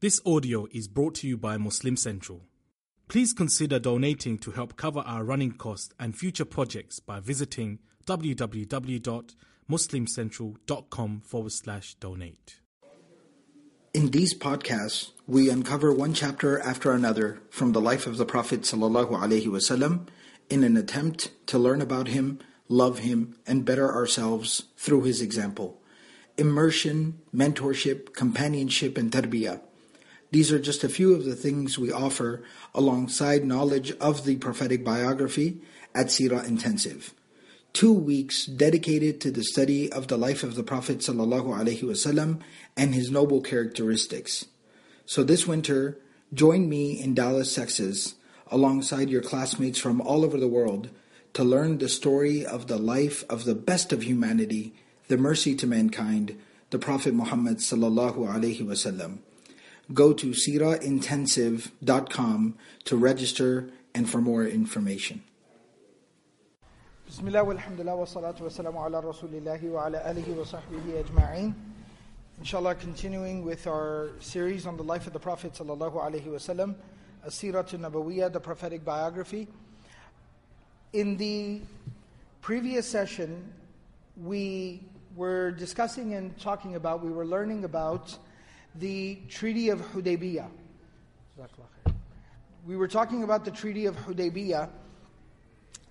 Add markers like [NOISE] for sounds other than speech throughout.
This audio is brought to you by Muslim Central. Please consider donating to help cover our running costs and future projects by visiting www.muslimcentral.com forward slash donate. In these podcasts, we uncover one chapter after another from the life of the Prophet in an attempt to learn about him, love him, and better ourselves through his example. Immersion, mentorship, companionship, and tarbiyah. These are just a few of the things we offer alongside knowledge of the prophetic biography at Sirah Intensive. Two weeks dedicated to the study of the life of the Prophet ﷺ and his noble characteristics. So this winter, join me in Dallas, Texas, alongside your classmates from all over the world to learn the story of the life of the best of humanity, the mercy to mankind, the Prophet Muhammad sallallahu alaihi wasallam Go to sirahintensive.com to register and for more information. بسم الله والحمد لله والصلاة والسلام على رسول الله وعلى آله وصحبه أجمعين. Inshallah, continuing with our series on the life of the Prophet sallallahu alaihi wasallam, Asirat Nabawiyah, the prophetic biography. In the previous session, we were discussing and talking about, we were learning about the Treaty of Hudaybiyah. We were talking about the Treaty of Hudaybiyah.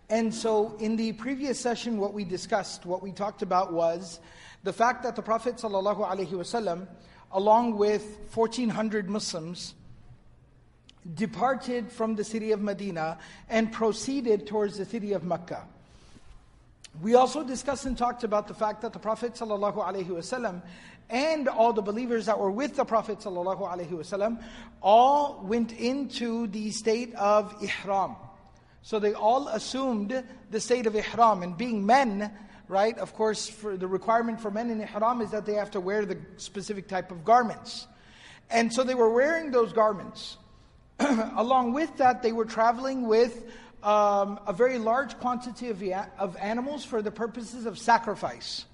And so, in the previous session, what we discussed, what we talked about was the fact that the Prophet ﷺ, along with 1,400 Muslims, departed from the city of Medina and proceeded towards the city of Mecca. We also discussed and talked about the fact that the Prophet ﷺ and all the believers that were with the Prophet ﷺ all went into the state of ihram. So they all assumed the state of ihram. And being men, right, of course, the requirement for men in ihram is that they have to wear the specific type of garments. And so they were wearing those garments. [CLEARS THROAT] Along with that, they were traveling with um, a very large quantity of, of animals for the purposes of sacrifice.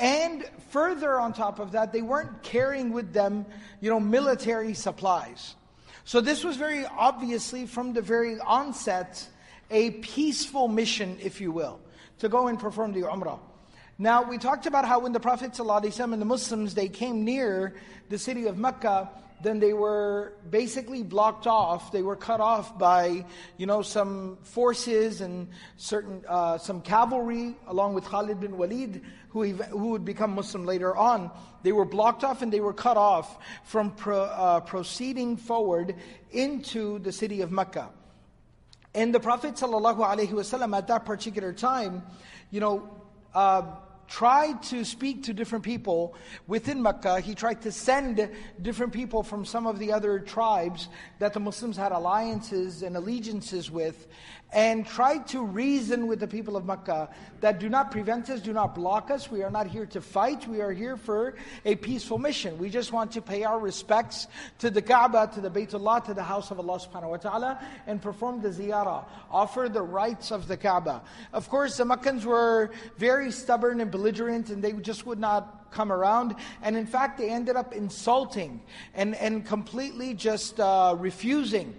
And further on top of that, they weren't carrying with them, you know, military supplies. So this was very obviously from the very onset a peaceful mission, if you will, to go and perform the Umrah. Now, we talked about how when the Prophet ﷺ and the Muslims, they came near the city of Mecca, then they were basically blocked off. They were cut off by, you know, some forces and certain uh, some cavalry, along with Khalid bin Walid, who who would become Muslim later on. They were blocked off and they were cut off from pro, uh, proceeding forward into the city of Mecca. And the Prophet ﷺ at that particular time, you know. Uh, tried to speak to different people within Mecca. He tried to send different people from some of the other tribes that the Muslims had alliances and allegiances with and tried to reason with the people of Mecca that do not prevent us, do not block us. We are not here to fight. We are here for a peaceful mission. We just want to pay our respects to the Kaaba, to the Baytullah, to the house of Allah subhanahu wa ta'ala, and perform the ziyarah, offer the rights of the Kaaba. Of course, the Meccans were very stubborn and belligerent, and they just would not come around. And in fact, they ended up insulting and, and completely just uh, refusing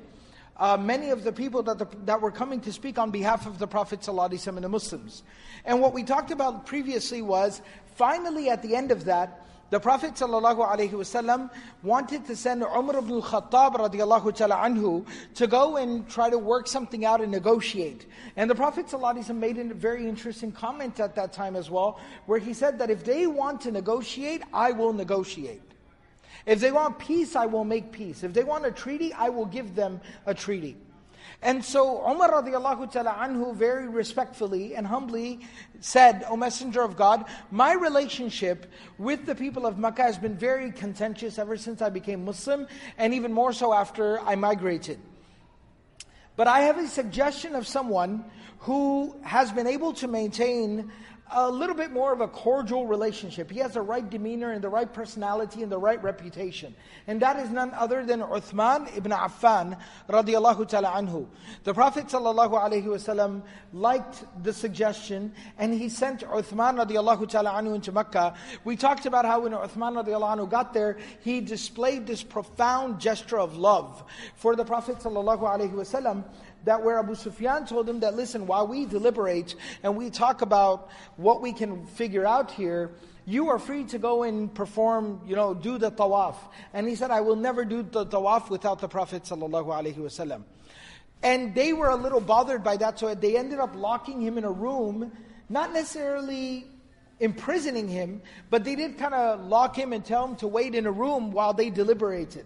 uh, many of the people that, the, that were coming to speak on behalf of the Prophet ﷺ and the Muslims. And what we talked about previously was finally at the end of that, the Prophet ﷺ wanted to send Umar ibn al-Khattab radiallahu ta'ala anhu to go and try to work something out and negotiate. And the Prophet ﷺ made a very interesting comment at that time as well, where he said that if they want to negotiate, I will negotiate. If they want peace, I will make peace. If they want a treaty, I will give them a treaty. And so Umar radiallahu ta'ala anhu very respectfully and humbly said, O Messenger of God, my relationship with the people of Makkah has been very contentious ever since I became Muslim, and even more so after I migrated. But I have a suggestion of someone who has been able to maintain a little bit more of a cordial relationship. He has the right demeanor and the right personality and the right reputation. And that is none other than Uthman ibn Affan radiallahu ta'ala anhu. The Prophet sallallahu alaihi wasallam liked the suggestion and he sent Uthman radiallahu ta'ala anhu into Mecca. We talked about how when Uthman radiallahu anhu got there, he displayed this profound gesture of love for the Prophet sallallahu alaihi wasallam that where Abu Sufyan told him that, listen, while we deliberate and we talk about what we can figure out here, you are free to go and perform, you know, do the tawaf. And he said, I will never do the tawaf without the Prophet wasallam. And they were a little bothered by that, so they ended up locking him in a room, not necessarily imprisoning him, but they did kind of lock him and tell him to wait in a room while they deliberated.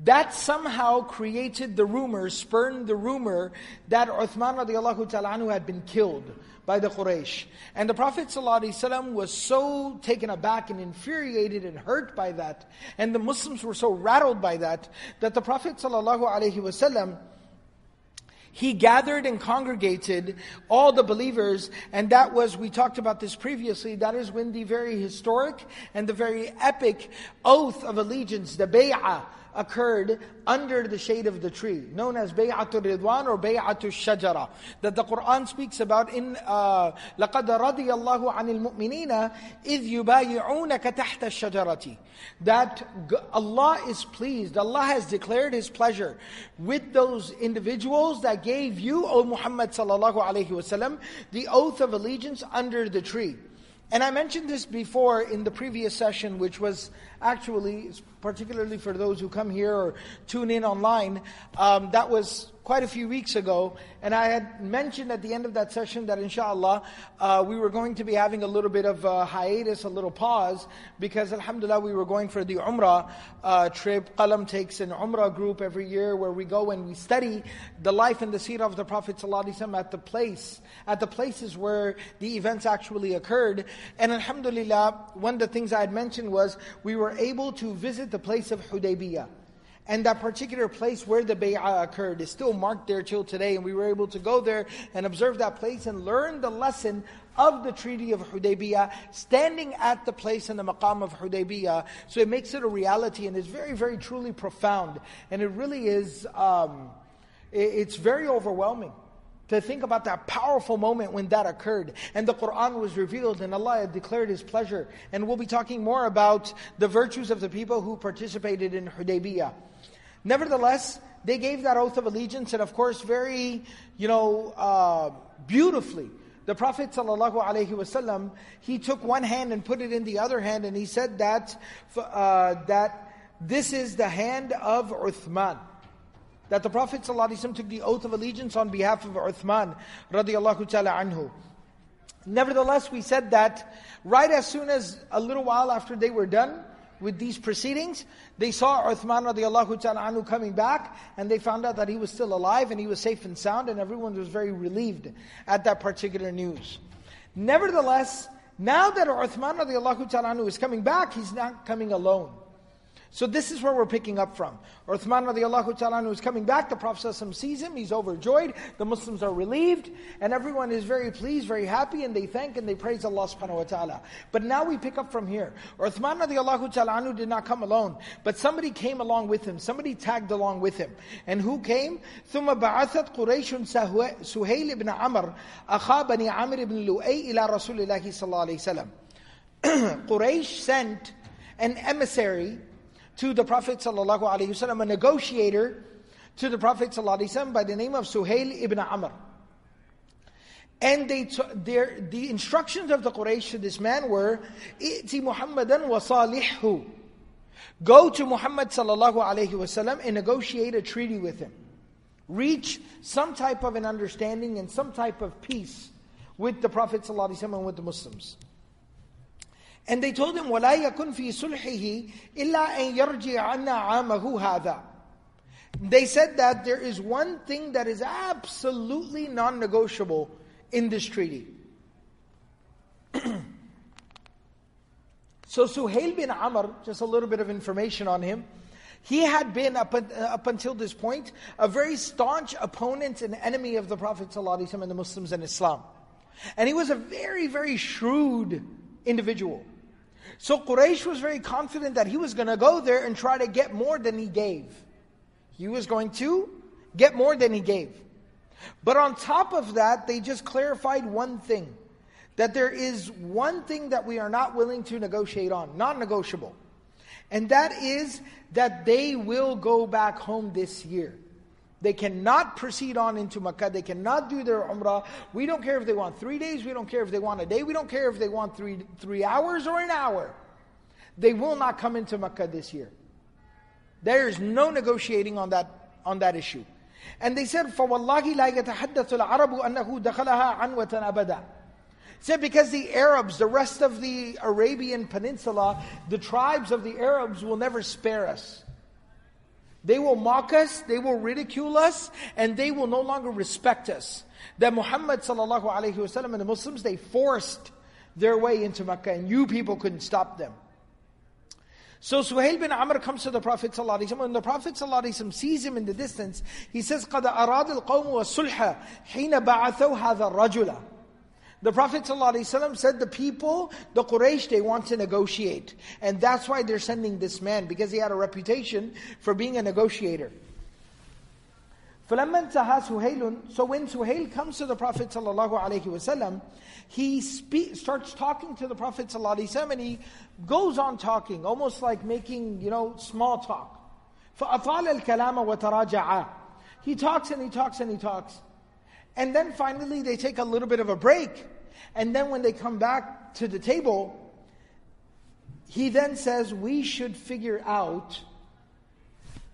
That somehow created the rumor, spurned the rumor that Uthman radiallahu ta'ala had been killed by the Quraysh. And the Prophet ﷺ was so taken aback and infuriated and hurt by that, and the Muslims were so rattled by that, that the Prophet ﷺ he gathered and congregated all the believers, and that was, we talked about this previously, that is when the very historic and the very epic oath of allegiance, the bay'ah, occurred under the shade of the tree, known as Bay'atul Ridwan or Bay'atul Shajara, that the Quran speaks about in uh, لَقَدْ رَضِيَ اللَّهُ عَنِ الْمُؤْمِنِينَ إِذْ يُبَايِعُونَكَ تَحْتَ الشَّجَرَةِ That Allah is pleased, Allah has declared His pleasure with those individuals that gave you, O Muhammad sallallahu alayhi wasallam, the oath of allegiance under the tree. And I mentioned this before in the previous session, which was actually, particularly for those who come here or tune in online, um, that was quite a few weeks ago, and I had mentioned at the end of that session that inshallah, uh, we were going to be having a little bit of a hiatus, a little pause, because alhamdulillah, we were going for the Umrah uh, trip. Qalam takes an Umrah group every year where we go and we study the life and the seerah of the Prophet ﷺ at the place, at the places where the events actually occurred. And alhamdulillah, one of the things I had mentioned was we were able to visit the place of Hudaybiyah. And that particular place where the bay'ah occurred is still marked there till today. And we were able to go there and observe that place and learn the lesson of the Treaty of Hudaybiyah, standing at the place in the maqam of Hudaybiyah. So it makes it a reality and it's very, very truly profound. And it really is, um, it's very overwhelming to think about that powerful moment when that occurred and the Quran was revealed and Allah had declared His pleasure. And we'll be talking more about the virtues of the people who participated in Hudaybiyah. Nevertheless, they gave that oath of allegiance, and of course, very, you know, uh, beautifully. The Prophet ﷺ, he took one hand and put it in the other hand, and he said that, uh, that this is the hand of Uthman. That the Prophet ﷺ took the oath of allegiance on behalf of Uthman radiallahu ta'ala anhu. Nevertheless, we said that right as soon as a little while after they were done, with these proceedings, they saw Uthman radiallahu ta'ala anhu coming back, and they found out that he was still alive and he was safe and sound, and everyone was very relieved at that particular news. Nevertheless, now that Uthman radiallahu ta'ala anhu is coming back, he's not coming alone. So this is where we're picking up from. Uthman radiallahu ta'ala is coming back, the Prophet sees him, he's overjoyed, the Muslims are relieved, and everyone is very pleased, very happy, and they thank and they praise Allah subhanahu wa ta'ala. But now we pick up from here. Uthman radiallahu ta'ala did not come alone, but somebody came along with him, somebody tagged along with him. And who came? ثم بعثت قريش سهيل بن عمر أخا بني عمرو بن لؤي إلى رسول الله صلى الله عليه وسلم. [CLEARS THROAT] Quraysh sent an emissary to the Prophet ﷺ, a negotiator to the Prophet ﷺ by the name of Suhail ibn Amr. And they the instructions of the Quraysh to this man were, "Iti Muhammadan wa salihhu." Go to Muhammad sallallahu alaihi wasallam and negotiate a treaty with him. Reach some type of an understanding and some type of peace with the Prophet sallallahu alaihi wasallam and with the Muslims. And they told him, وَلَا يَكُنْ فِي صُلْحِهِ إِلَّا أَن يَرْجِعَ عَنَّا عَامَهُ هَذَا They said that there is one thing that is absolutely non-negotiable in this treaty. [CLEARS THROAT] so Suhail bin Amr, just a little bit of information on him, he had been, up, up until this point, a very staunch opponent and enemy of the Prophet ﷺ and the Muslims and Islam. And he was a very, very shrewd individual. So Quraysh was very confident that he was going to go there and try to get more than he gave. He was going to get more than he gave. But on top of that, they just clarified one thing that there is one thing that we are not willing to negotiate on, non negotiable. And that is that they will go back home this year. They cannot proceed on into Makkah. They cannot do their Umrah. We don't care if they want three days. We don't care if they want a day. We don't care if they want three, three hours or an hour. They will not come into Makkah this year. There is no negotiating on that, on that issue. And they said, فَوَاللَّهِ لَا يَتَحَدَّثُ الْعَرَبُ أَنَّهُ دَخَلَهَا عَنْوَةً أَبَدًا Said because the Arabs, the rest of the Arabian Peninsula, the tribes of the Arabs will never spare us. They will mock us, they will ridicule us, and they will no longer respect us. That Muhammad sallallahu alaihi wasallam and the Muslims, they forced their way into Mecca, and you people couldn't stop them. So Suhail bin Amr comes to the Prophet ﷺ. When the Prophet ﷺ sees him in the distance, he says, قَدْ أَرَادَ الْقَوْمُ وَالصُّلْحَ حِينَ بَعَثَوْ هَذَا الرَّجُلَ the Prophet ﷺ said the people, the Quraysh, they want to negotiate. And that's why they're sending this man, because he had a reputation for being a negotiator. So when Suhail comes to the Prophet ﷺ, he spe- starts talking to the Prophet ﷺ and he goes on talking, almost like making, you know, small talk. فَأَطَالَ الْكَلَامَ وَتَرَاجَعَا He talks and he talks and he talks. And then finally they take a little bit of a break. And then when they come back to the table, he then says, We should figure out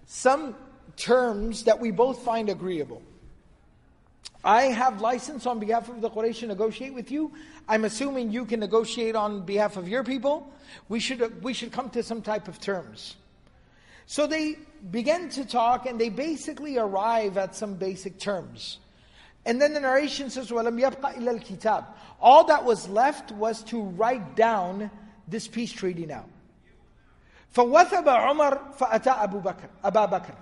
some terms that we both find agreeable. I have license on behalf of the Quraysh to negotiate with you. I'm assuming you can negotiate on behalf of your people. We should, we should come to some type of terms. So they begin to talk and they basically arrive at some basic terms. And then the narration says, وَلَمْ يَبْقَ إِلَّا الْكِتَابِ All that was left was to write down this peace treaty now. فَوَثَبَ عُمَرْ فَأَتَى أَبُو بَكْرَ أَبَا بَكْرَ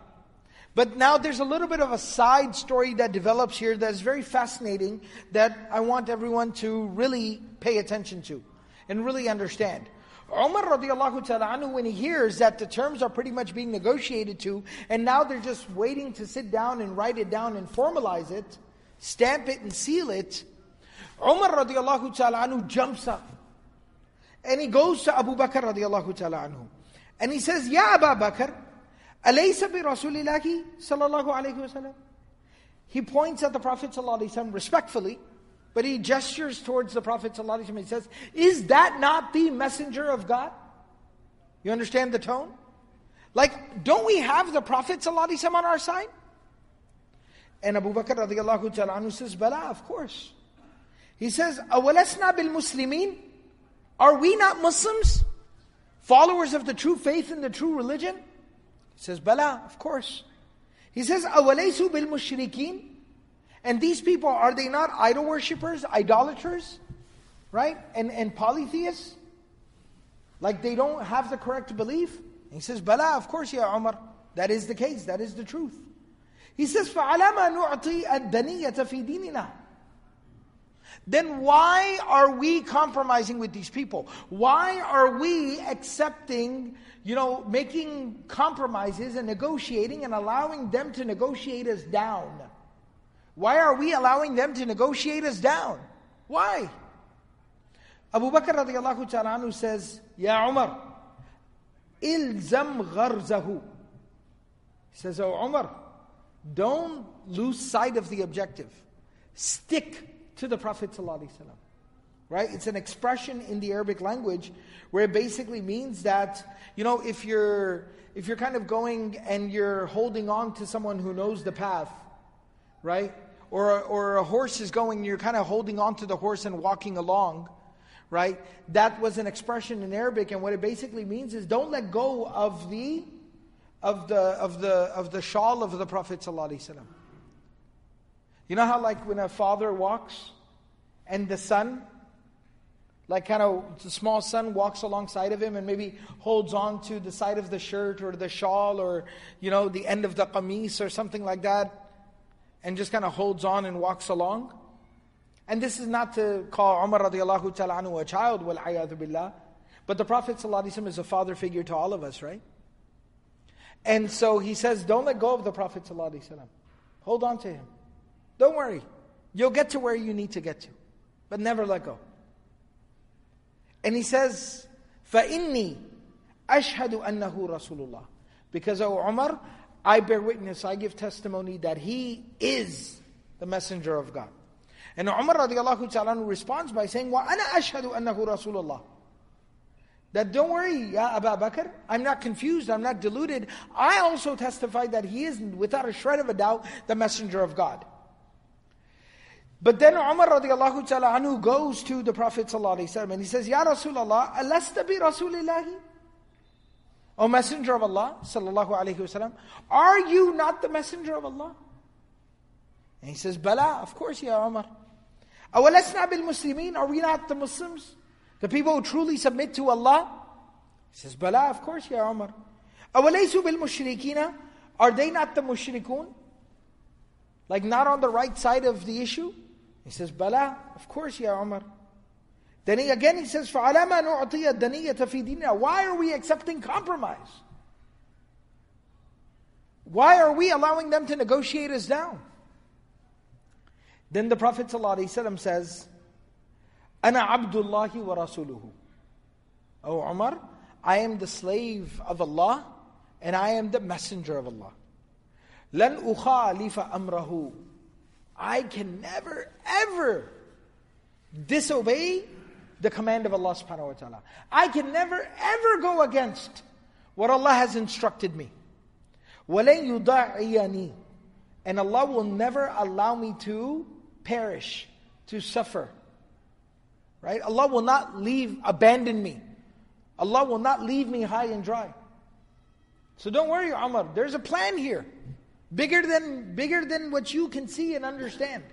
But now there's a little bit of a side story that develops here that is very fascinating that I want everyone to really pay attention to and really understand. Umar radiallahu ta'ala anhu, when he hears that the terms are pretty much being negotiated to, and now they're just waiting to sit down and write it down and formalize it, stamp it and seal it, Umar radiallahu ta'ala anhu jumps up. And he goes to Abu Bakr radiallahu ta'ala anhu. And he says, Ya Abu Bakr, alaysa bi Rasulillahi sallallahu alayhi wasallam? He points at the Prophet sallallahu alayhi wasallam respectfully, but he gestures towards the Prophet sallallahu alayhi wasallam. He says, Is that not the messenger of God? You understand the tone? Like, don't we have the Prophet sallallahu alayhi wasallam on our side? And Abu Bakr radiallahu ta'ala says, Bala, of course. He says, أَوَلَسْنَا بِالْمُسْلِمِينَ Are we not Muslims? Followers of the true faith and the true religion? He says, Bala, of course. He says, أَوَلَيْسُوا بِالْمُشْرِكِينَ And these people, are they not idol worshippers, idolaters? Right? And, and polytheists? Like they don't have the correct belief? And he says, Bala, of course, Ya Umar. That is the case, that is the truth. He says, فَعَلَمَا نُعْطِي الدَّنِيَّةَ فِي دِينِنَا Then why are we compromising with these people? Why are we accepting, you know, making compromises and negotiating and allowing them to negotiate us down? Why are we allowing them to negotiate us down? Why? Abu Bakr radiallahu ta'ala says, Ya Umar, ilzam gharzahu. He says, Oh Umar, don't lose sight of the objective. Stick to the Prophet ﷺ. Right? It's an expression in the Arabic language where it basically means that, you know, if you're if you're kind of going and you're holding on to someone who knows the path, right? Or, or a horse is going, and you're kind of holding on to the horse and walking along, right? That was an expression in Arabic, and what it basically means is don't let go of the of the, of the, of the shawl of the Prophet ﷺ. You know how like when a father walks and the son, like kind of the small son walks alongside of him and maybe holds on to the side of the shirt or the shawl or, you know, the end of the qamis or something like that and just kind of holds on and walks along? And this is not to call Umar radiallahu ta'ala anhu a child, wal billah. But the Prophet ﷺ is a father figure to all of us, right? And so he says, don't let go of the Prophet ﷺ. Hold on to him. Don't worry. You'll get to where you need to get to. But never let go. And he says, فَإِنِّي أَشْهَدُ أَنَّهُ رَسُولُ اللَّهِ Because, O Umar, I bear witness, I give testimony that he is the messenger of God. And Umar radiallahu ta'ala responds by saying, وَأَنَا أَشْهَدُ أَنَّهُ رَسُولُ اللَّهِ that don't worry, Ya Abu Bakr, I'm not confused, I'm not deluded. I also testify that he is, without a shred of a doubt, the messenger of God. But then Umar radiallahu ta'ala anhu goes to the Prophet and he says, Ya Rasulullah, alasta bi Rasulillahi? O Messenger of Allah sallallahu alayhi wasallam, are you not the Messenger of Allah? And he says, Bala, of course, Ya Umar. Awalasna bil Muslimin, are we not the Muslims? The people who truly submit to Allah? He says, Bala, of course, Ya Umar. أَوَلَيْسُوا بِالْمُشْرِكِينَ Are they not the mushrikun? Like not on the right side of the issue? He says, Bala, of course, Ya Umar. Then he, again he says, فَعَلَمَا نُعْطِيَ الدَّنِيَّةَ فِي دِينِنَا Why are we accepting compromise? Why are we allowing them to negotiate us down? Then the Prophet ﷺ says, أنا عبد الله ورسوله. O Umar, I am the slave of Allah and I am the messenger of Allah. لن أخالف أمره. I can never ever disobey the command of Allah subhanahu wa ta'ala. I can never ever go against what Allah has instructed me. وَلَن يُضَعِيَنِي And Allah will never allow me to perish, to suffer. Right? Allah will not leave, abandon me. Allah will not leave me high and dry. So don't worry, Umar. There's a plan here. Bigger than, bigger than what you can see and understand.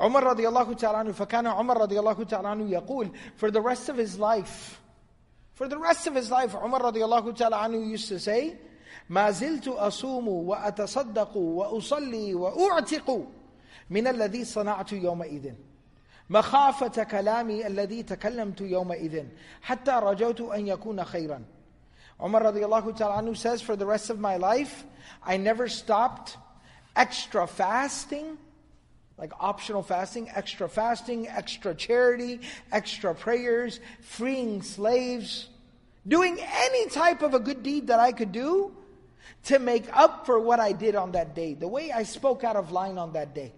Umar radiallahu ta'ala anhu, فَكَانَ عُمَرْ رضي الله تعالى يقول, For the rest of his life, for the rest of his life, Umar radiallahu ta'ala anhu used to say, ما زلت أصوم وأتصدق وأصلي وأعتق من الذي صنعت يومئذ مخافة كلامي الذي تكلمت يومئذ حتى رجوت أن يكون خيرا Umar radiallahu ta'ala says, for the rest of my life, I never stopped extra fasting, like optional fasting, extra fasting, extra charity, extra prayers, freeing slaves, doing any type of a good deed that I could do to make up for what I did on that day, the way I spoke out of line on that day.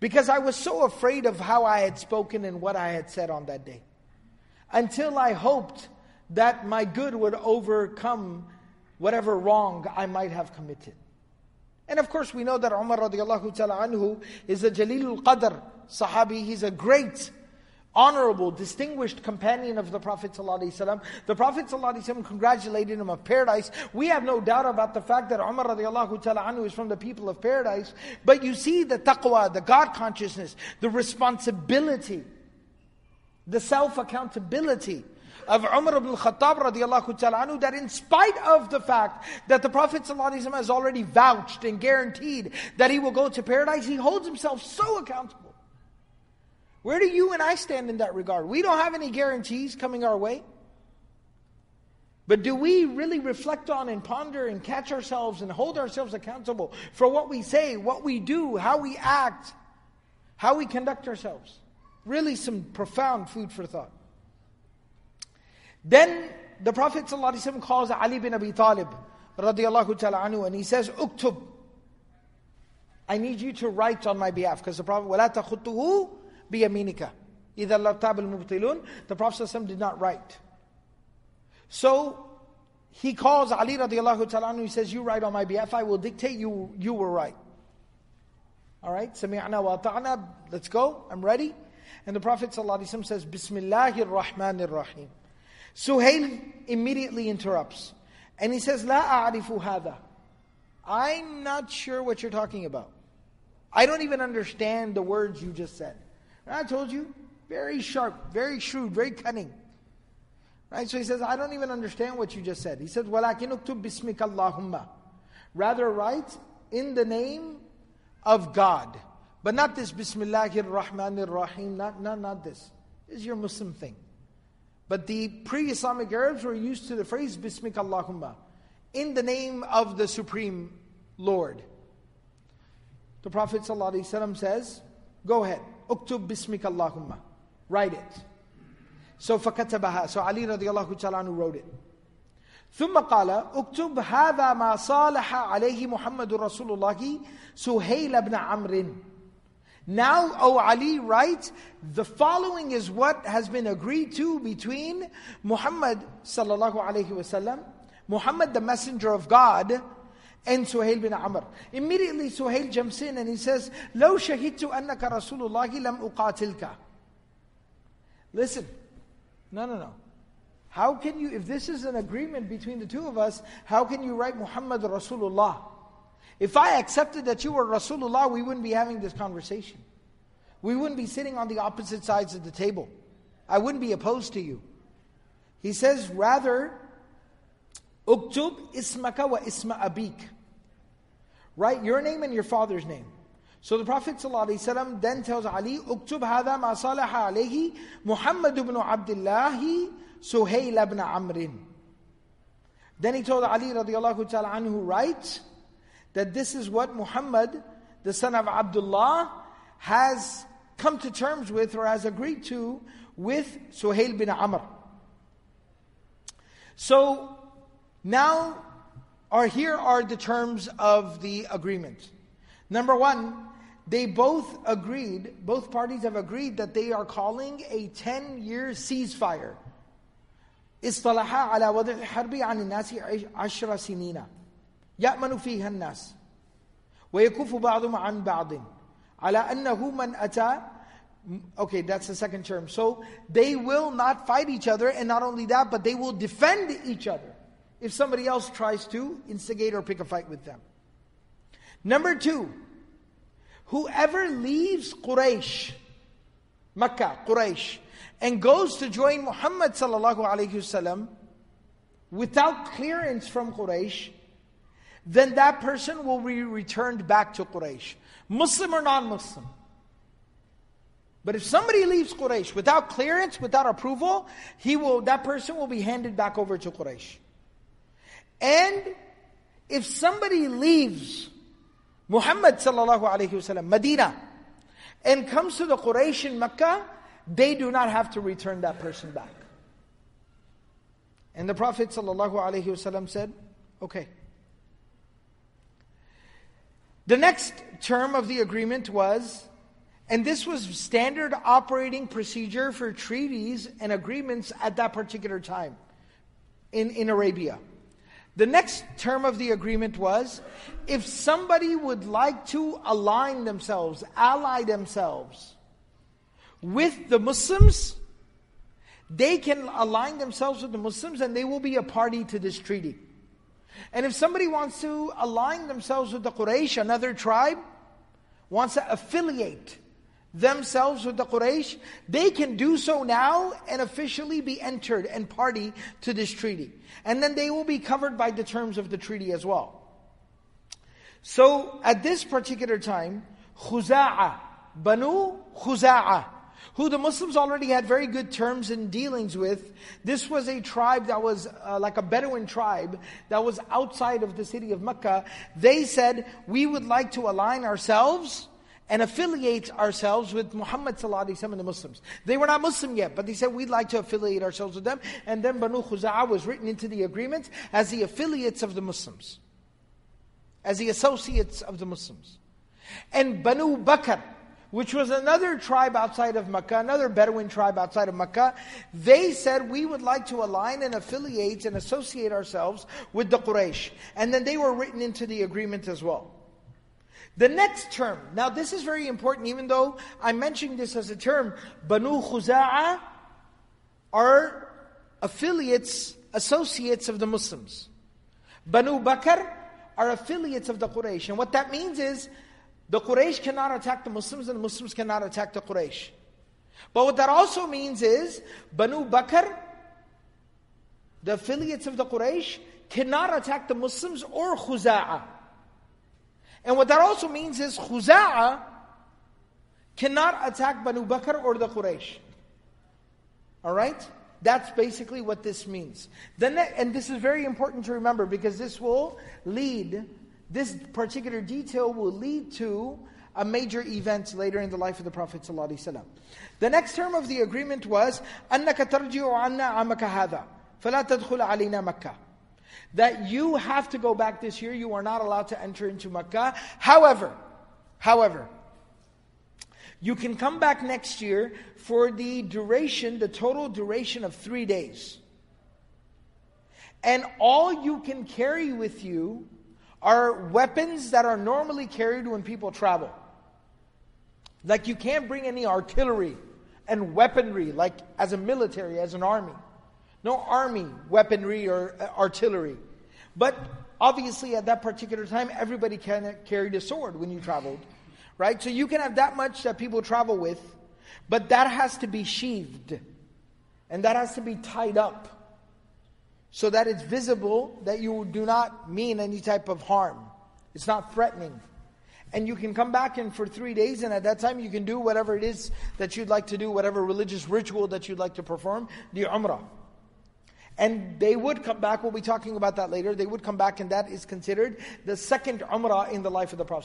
Because I was so afraid of how I had spoken and what I had said on that day. Until I hoped that my good would overcome whatever wrong I might have committed. And of course, we know that Umar radiallahu ta'ala anhu is a Jalilul Qadr Sahabi. He's a great honorable, distinguished companion of the Prophet ﷺ. The Prophet ﷺ congratulated him of paradise. We have no doubt about the fact that Umar radiallahu ta'ala anhu is from the people of paradise. But you see the taqwa, the God consciousness, the responsibility, the self-accountability of Umar ibn Khattab radiallahu ta'ala anhu, that in spite of the fact that the Prophet ﷺ has already vouched and guaranteed that he will go to paradise, he holds himself so accountable. Where do you and I stand in that regard? We don't have any guarantees coming our way. But do we really reflect on and ponder and catch ourselves and hold ourselves accountable for what we say, what we do, how we act, how we conduct ourselves? Really, some profound food for thought. Then the Prophet ﷺ calls Ali bin Abi Talib radiallahu ta'ala anhu and he says, Uktub. I need you to write on my behalf because the Prophet, وَلَا تَخُطُّهُ بِيَمِينِكَ إِذَا لَرْتَابَ الْمُبْطِلُونَ The Prophet ﷺ did not write. So, he calls Ali radiallahu ta'ala he says, you write on my behalf, I will dictate, you, you will write. Alright, سَمِعْنَا وَأَطَعْنَا Let's go, I'm ready. And the Prophet ﷺ says, Bismillahir Rahmanir Rahim. Suhail immediately interrupts. And he says, La a'rifu hada. I'm not sure what you're talking about. I don't even understand the words you just said. I told you, very sharp, very shrewd, very cunning. Right? So he says, I don't even understand what you just said. He says, وَلَكِنْ اُكْتُبْ بِسْمِكَ اللَّهُمَّ Rather write in the name of God. But not this Bismillahir Rahmanir Rahim, not, not, not this. This is your Muslim thing. But the pre Islamic Arabs were used to the phrase Bismik Allahumma, in the name of the Supreme Lord. The Prophet ﷺ says, Go ahead, Uktub Bismik Allahumma, write it. So فكتبها, so Ali radiallahu ta'ala wrote it. ثم قال اكتب هذا ما صالح عليه محمد رسول الله سهيل بن عمرو now, O Ali writes, the following is what has been agreed to between Muhammad sallallahu alayhi wasallam, Muhammad the messenger of God, and Suhail bin Amr. Immediately Suhail jumps in and he says, لو شهدت أنك رسول الله لم أقاتلك. Listen, no, no, no. How can you, if this is an agreement between the two of us, how can you write Muhammad Rasulullah? If I accepted that you were Rasulullah, we wouldn't be having this conversation. We wouldn't be sitting on the opposite sides of the table. I wouldn't be opposed to you. He says, rather, Uktub ismaka wa isma abik. Write your name and your father's name. So the Prophet ﷺ then tells Ali, Uktub hada ma salaha alayhi Muhammad ibn Abdullah Suhayl ibn Amrin. Then he told Ali radiallahu ta'ala anhu, write, that this is what Muhammad, the son of Abdullah, has come to terms with or has agreed to with Suhail bin Amr. So now are here are the terms of the agreement. Number one, they both agreed, both parties have agreed that they are calling a 10 year ceasefire. اصطلحا على وضع الحرب عن الناس عشر سنين يأمن فيها الناس ويكف بعضهم عن بعض على أنه من أتى Okay, that's the second term. So they will not fight each other, and not only that, but they will defend each other if somebody else tries to instigate or pick a fight with them. Number two, whoever leaves Quraysh, Makkah, Quraysh, and goes to join Muhammad sallallahu alayhi wasallam without clearance from Quraysh, then that person will be returned back to Quraysh. Muslim or non Muslim. But if somebody leaves Quraysh without clearance, without approval, he will, that person will be handed back over to Quraysh. And if somebody leaves Muhammad sallallahu alayhi wasallam, Medina, and comes to the Quraysh in Mecca, they do not have to return that person back. And the Prophet sallallahu alayhi wasallam said, okay. The next term of the agreement was, and this was standard operating procedure for treaties and agreements at that particular time in, in Arabia. The next term of the agreement was if somebody would like to align themselves, ally themselves with the Muslims, they can align themselves with the Muslims and they will be a party to this treaty. And if somebody wants to align themselves with the Quraysh, another tribe, wants to affiliate themselves with the Quraysh, they can do so now and officially be entered and party to this treaty. And then they will be covered by the terms of the treaty as well. So at this particular time, Khuza'a, Banu Khuza'a, who the Muslims already had very good terms and dealings with. This was a tribe that was uh, like a Bedouin tribe that was outside of the city of Mecca. They said, we would like to align ourselves and affiliate ourselves with Muhammad and the Muslims. They were not Muslim yet, but they said we'd like to affiliate ourselves with them. And then Banu Khuza'a was written into the agreement as the affiliates of the Muslims, as the associates of the Muslims. And Banu Bakr, which was another tribe outside of Mecca, another Bedouin tribe outside of Mecca, they said, we would like to align and affiliate and associate ourselves with the Quraysh. And then they were written into the agreement as well. The next term, now this is very important, even though I'm mentioning this as a term, Banu Khuza'a are affiliates, associates of the Muslims. Banu Bakr are affiliates of the Quraysh. And what that means is, the Quraysh cannot attack the Muslims and the Muslims cannot attack the Quraysh. But what that also means is Banu Bakr, the affiliates of the Quraysh, cannot attack the Muslims or Khuza'a. And what that also means is Khuza'a cannot attack Banu Bakr or the Quraysh. Alright? That's basically what this means. Then, and this is very important to remember because this will lead, this particular detail will lead to a major event later in the life of the Prophet ﷺ. The next term of the agreement was أنك ترجع عنا عامك هذا فلا تدخل علينا مكة that you have to go back this year. You are not allowed to enter into Makkah. However, however, you can come back next year for the duration, the total duration of three days. And all you can carry with you are weapons that are normally carried when people travel. Like you can't bring any artillery and weaponry, like as a military, as an army. No army weaponry or uh, artillery. But obviously, at that particular time, everybody can, carried a sword when you traveled. Right? So you can have that much that people travel with, but that has to be sheathed. And that has to be tied up. So that it's visible that you do not mean any type of harm. It's not threatening. And you can come back in for three days, and at that time you can do whatever it is that you'd like to do, whatever religious ritual that you'd like to perform, the umrah. And they would come back, we'll be talking about that later. They would come back, and that is considered the second Umrah in the life of the Prophet.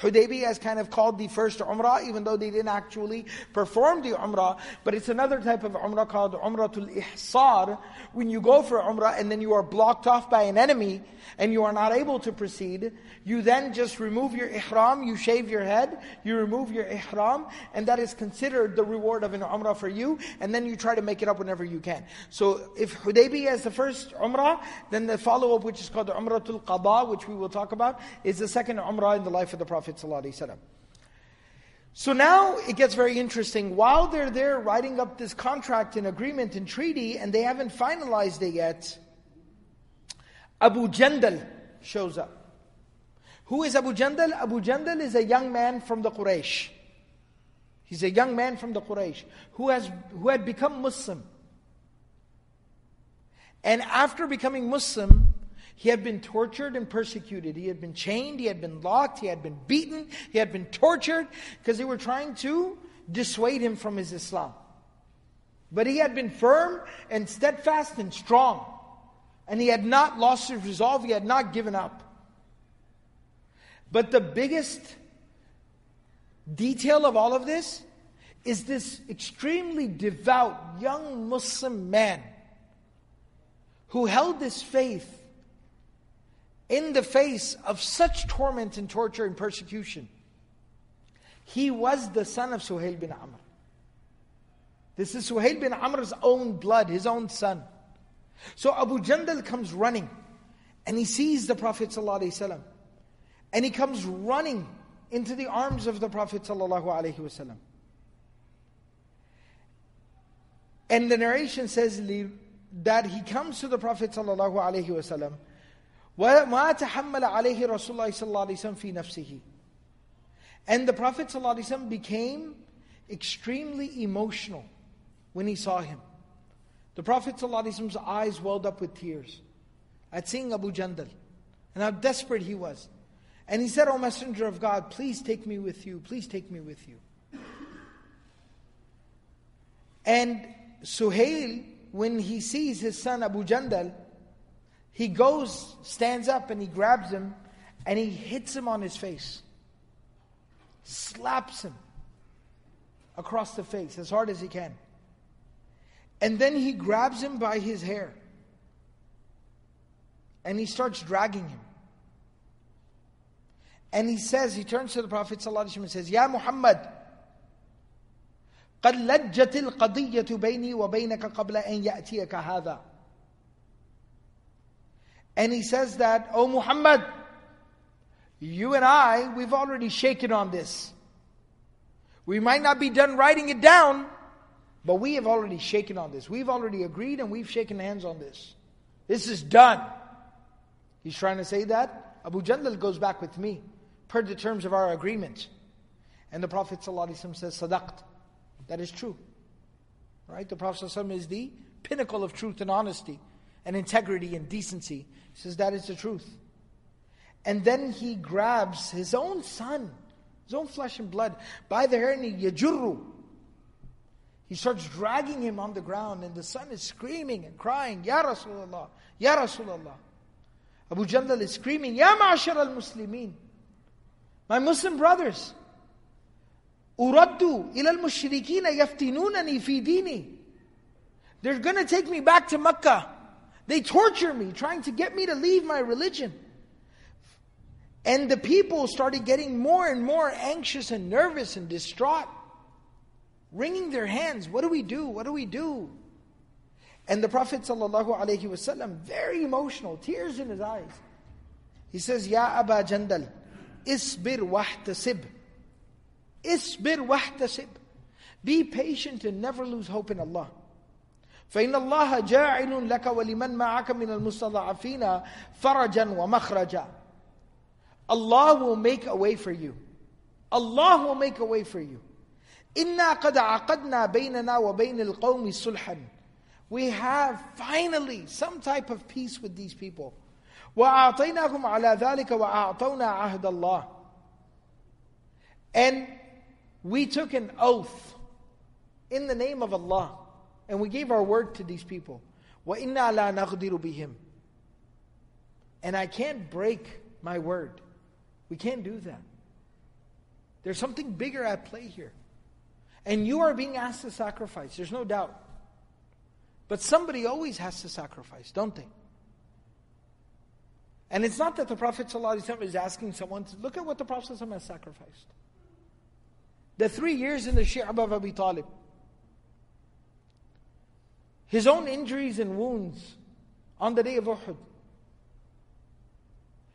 Hudaybiyah is kind of called the first Umrah, even though they didn't actually perform the Umrah. But it's another type of Umrah called Umratul Ihsar. When you go for Umrah and then you are blocked off by an enemy and you are not able to proceed, you then just remove your Ihram, you shave your head, you remove your Ihram, and that is considered the reward of an Umrah for you, and then you try to make it up whenever you can. So if Hudaybiyah Hudaybiyah as the first Umrah, then the follow-up which is called Umratul Qada, which we will talk about, is the second Umrah in the life of the Prophet ﷺ. So now it gets very interesting. While they're there writing up this contract and agreement and treaty, and they haven't finalized it yet, Abu Jandal shows up. Who is Abu Jandal? Abu Jandal is a young man from the Quraysh. He's a young man from the Quraysh who, has, who had become Muslim. And after becoming Muslim, he had been tortured and persecuted. He had been chained, he had been locked, he had been beaten, he had been tortured because they were trying to dissuade him from his Islam. But he had been firm and steadfast and strong. And he had not lost his resolve, he had not given up. But the biggest detail of all of this is this extremely devout young Muslim man who held this faith in the face of such torment and torture and persecution. He was the son of Suhail bin Amr. This is Suhail bin Amr's own blood, his own son. So Abu Jandal comes running and he sees the Prophet ﷺ. And he comes running into the arms of the Prophet ﷺ. And the narration says, that he comes to the Prophet sallallahu alaihi wasallam. وَمَا تَحَمَّلَ عَلَيْهِ رَسُولُ اللَّهِ صَلَّى اللَّهِ عَلَيْهِ فِي نَفْسِهِ And the Prophet sallallahu alaihi wasallam became extremely emotional when he saw him. The Prophet sallallahu alaihi wasallam's eyes welled up with tears at seeing Abu Jandal and how desperate he was. And he said, O Messenger of God, please take me with you, please take me with you. And Suhail when he sees his son Abu Jandal, he goes, stands up, and he grabs him and he hits him on his face. Slaps him across the face as hard as he can. And then he grabs him by his hair and he starts dragging him. And he says, he turns to the Prophet ﷺ and says, Ya Muhammad, قد لجت القضية بيني وبينك قبل أن يأتيك هذا And he says that, Oh Muhammad, you and I, we've already shaken on this. We might not be done writing it down, but we have already shaken on this. We've already agreed and we've shaken hands on this. This is done. He's trying to say that. Abu Jandal goes back with me, per the terms of our agreement. And the Prophet ﷺ says, Sadaqt. That is true. Right? The Prophet ﷺ is the pinnacle of truth and honesty and integrity and decency. He says that is the truth. And then he grabs his own son his own flesh and blood, by the hair, and he yajurru. He starts dragging him on the ground, and the son is screaming and crying, Ya Rasulullah, Ya Rasulullah. Abu Jandal is screaming, Ya Ma'ashar al Muslimin. My Muslim brothers, Uraddu ila al mushrikina yaftinunani fi dini. They're going to take me back to Mecca. They torture me, trying to get me to leave my religion. And the people started getting more and more anxious and nervous and distraught, wringing their hands. What do we do? What do we do? And the Prophet ﷺ, very emotional, tears in his eyes. He says, Ya Aba Jandal, isbir wahtasib. Isbir wahtasib. Be patient and never lose hope in Allah. فإن الله جاعل لك ولمن معك من المستضعفين فرجا ومخرجا Allah will make a way for you. Allah will make a way for you. إنا قد عقدنا بيننا وبين القوم صلحا. We have finally some type of peace with these people. وأعطيناكم على ذلك وأعطونا عهد الله. And we took an oath in the name of Allah. And we gave our word to these people. وَإِنَّا لَا نَغْدِرُ بِهِمْ And I can't break my word. We can't do that. There's something bigger at play here. And you are being asked to sacrifice, there's no doubt. But somebody always has to sacrifice, don't they? And it's not that the Prophet ﷺ is asking someone to look at what the Prophet ﷺ has sacrificed. The three years in the Shi'ab of Abi Talib, his own injuries and wounds on the day of Uhud,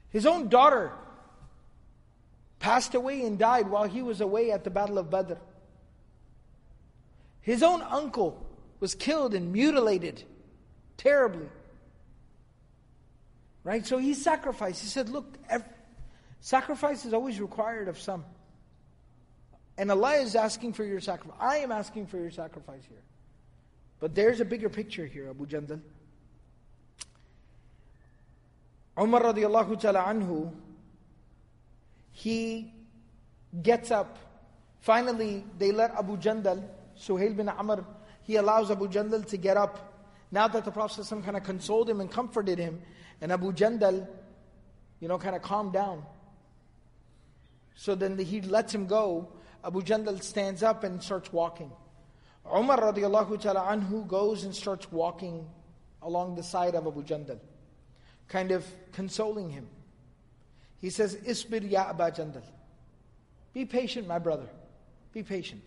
his own daughter passed away and died while he was away at the Battle of Badr. His own uncle was killed and mutilated terribly. Right? So he sacrificed. He said, Look, every, sacrifice is always required of some. And Allah is asking for your sacrifice. I am asking for your sacrifice here. But there's a bigger picture here, Abu Jandal. Umar radiallahu ta'ala anhu, he gets up. Finally, they let Abu Jandal, Suhail bin Amr, he allows Abu Jandal to get up. Now that the Prophet ﷺ kind of consoled him and comforted him, and Abu Jandal, you know, kind of calmed down. So then he lets him go. Abu Jandal stands up and starts walking. Umar radiallahu ta'ala anhu goes and starts walking along the side of Abu Jandal, kind of consoling him. He says, Isbir ya Abu Jandal. Be patient, my brother. Be patient.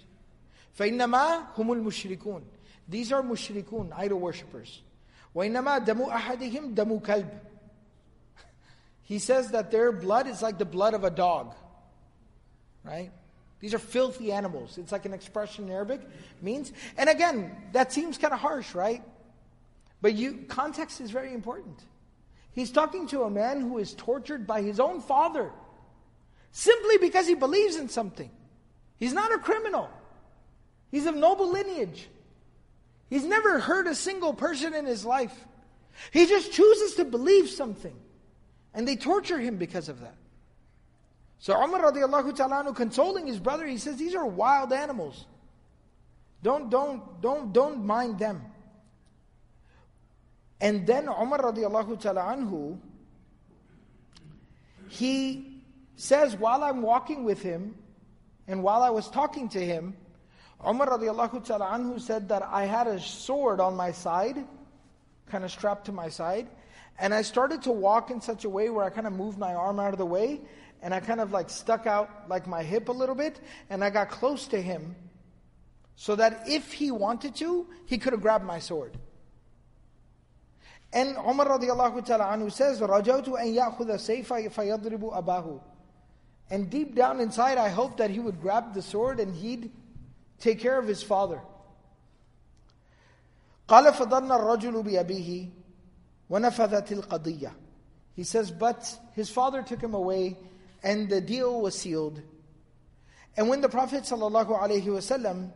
فَإِنَّمَا هُمُ الْمُشْرِكُونَ These are mushrikun, idol worshippers. وَإِنَّمَا دَمُ أَحَدِهِمْ دَمُ كَلْبٍ [LAUGHS] He says that their blood is like the blood of a dog. Right? These are filthy animals. It's like an expression in Arabic means. And again, that seems kind of harsh, right? But you context is very important. He's talking to a man who is tortured by his own father simply because he believes in something. He's not a criminal. He's of noble lineage. He's never hurt a single person in his life. He just chooses to believe something. And they torture him because of that. So Umar radiallahu ta'ala consoling his brother, he says, these are wild animals. Don't, don't, don't, don't mind them. And then Umar radiallahu ta'ala anhu, he says, while I'm walking with him, and while I was talking to him, Umar radiallahu ta'ala anhu said that I had a sword on my side, kind of strapped to my side, and I started to walk in such a way where I kind of moved my arm out of the way, and I kind of like stuck out like my hip a little bit, and I got close to him, so that if he wanted to, he could have grabbed my sword. And Umar radiallahu ta'ala anhu says, رَجَوْتُ أَن يَأْخُذَ سَيْفَ فَيَضْرِبُ أَبَاهُ And deep down inside, I hoped that he would grab the sword and he'd take care of his father. قال فضلنا الرجل بأبيه ونفذت القضية He says, but his father took him away and the deal was sealed. And when the Prophet ﷺ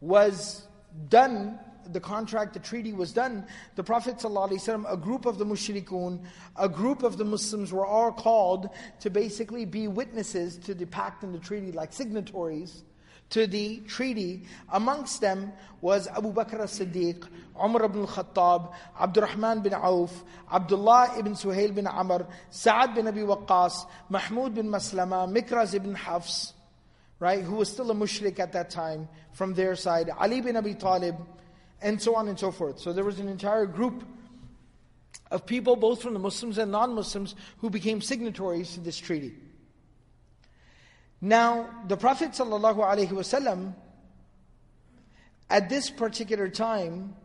was done the contract, the treaty was done, the Prophet ﷺ, a group of the mushrikun, a group of the Muslims were all called to basically be witnesses to the pact and the treaty, like signatories to the treaty. Amongst them was Abu Bakr as-Siddiq, Umar ibn al-Khattab, Abdurrahman bin Auf, Abdullah ibn Suhail bin Amr, Sa'ad bin Abi Waqqas, Mahmud bin Maslama, Mikraz ibn Hafs, right, who was still a mushrik at that time from their side, Ali bin Abi Talib, and so on and so forth. So there was an entire group of people, both from the Muslims and non-Muslims, who became signatories to this treaty. Now, the Prophet ﷺ, at this particular time,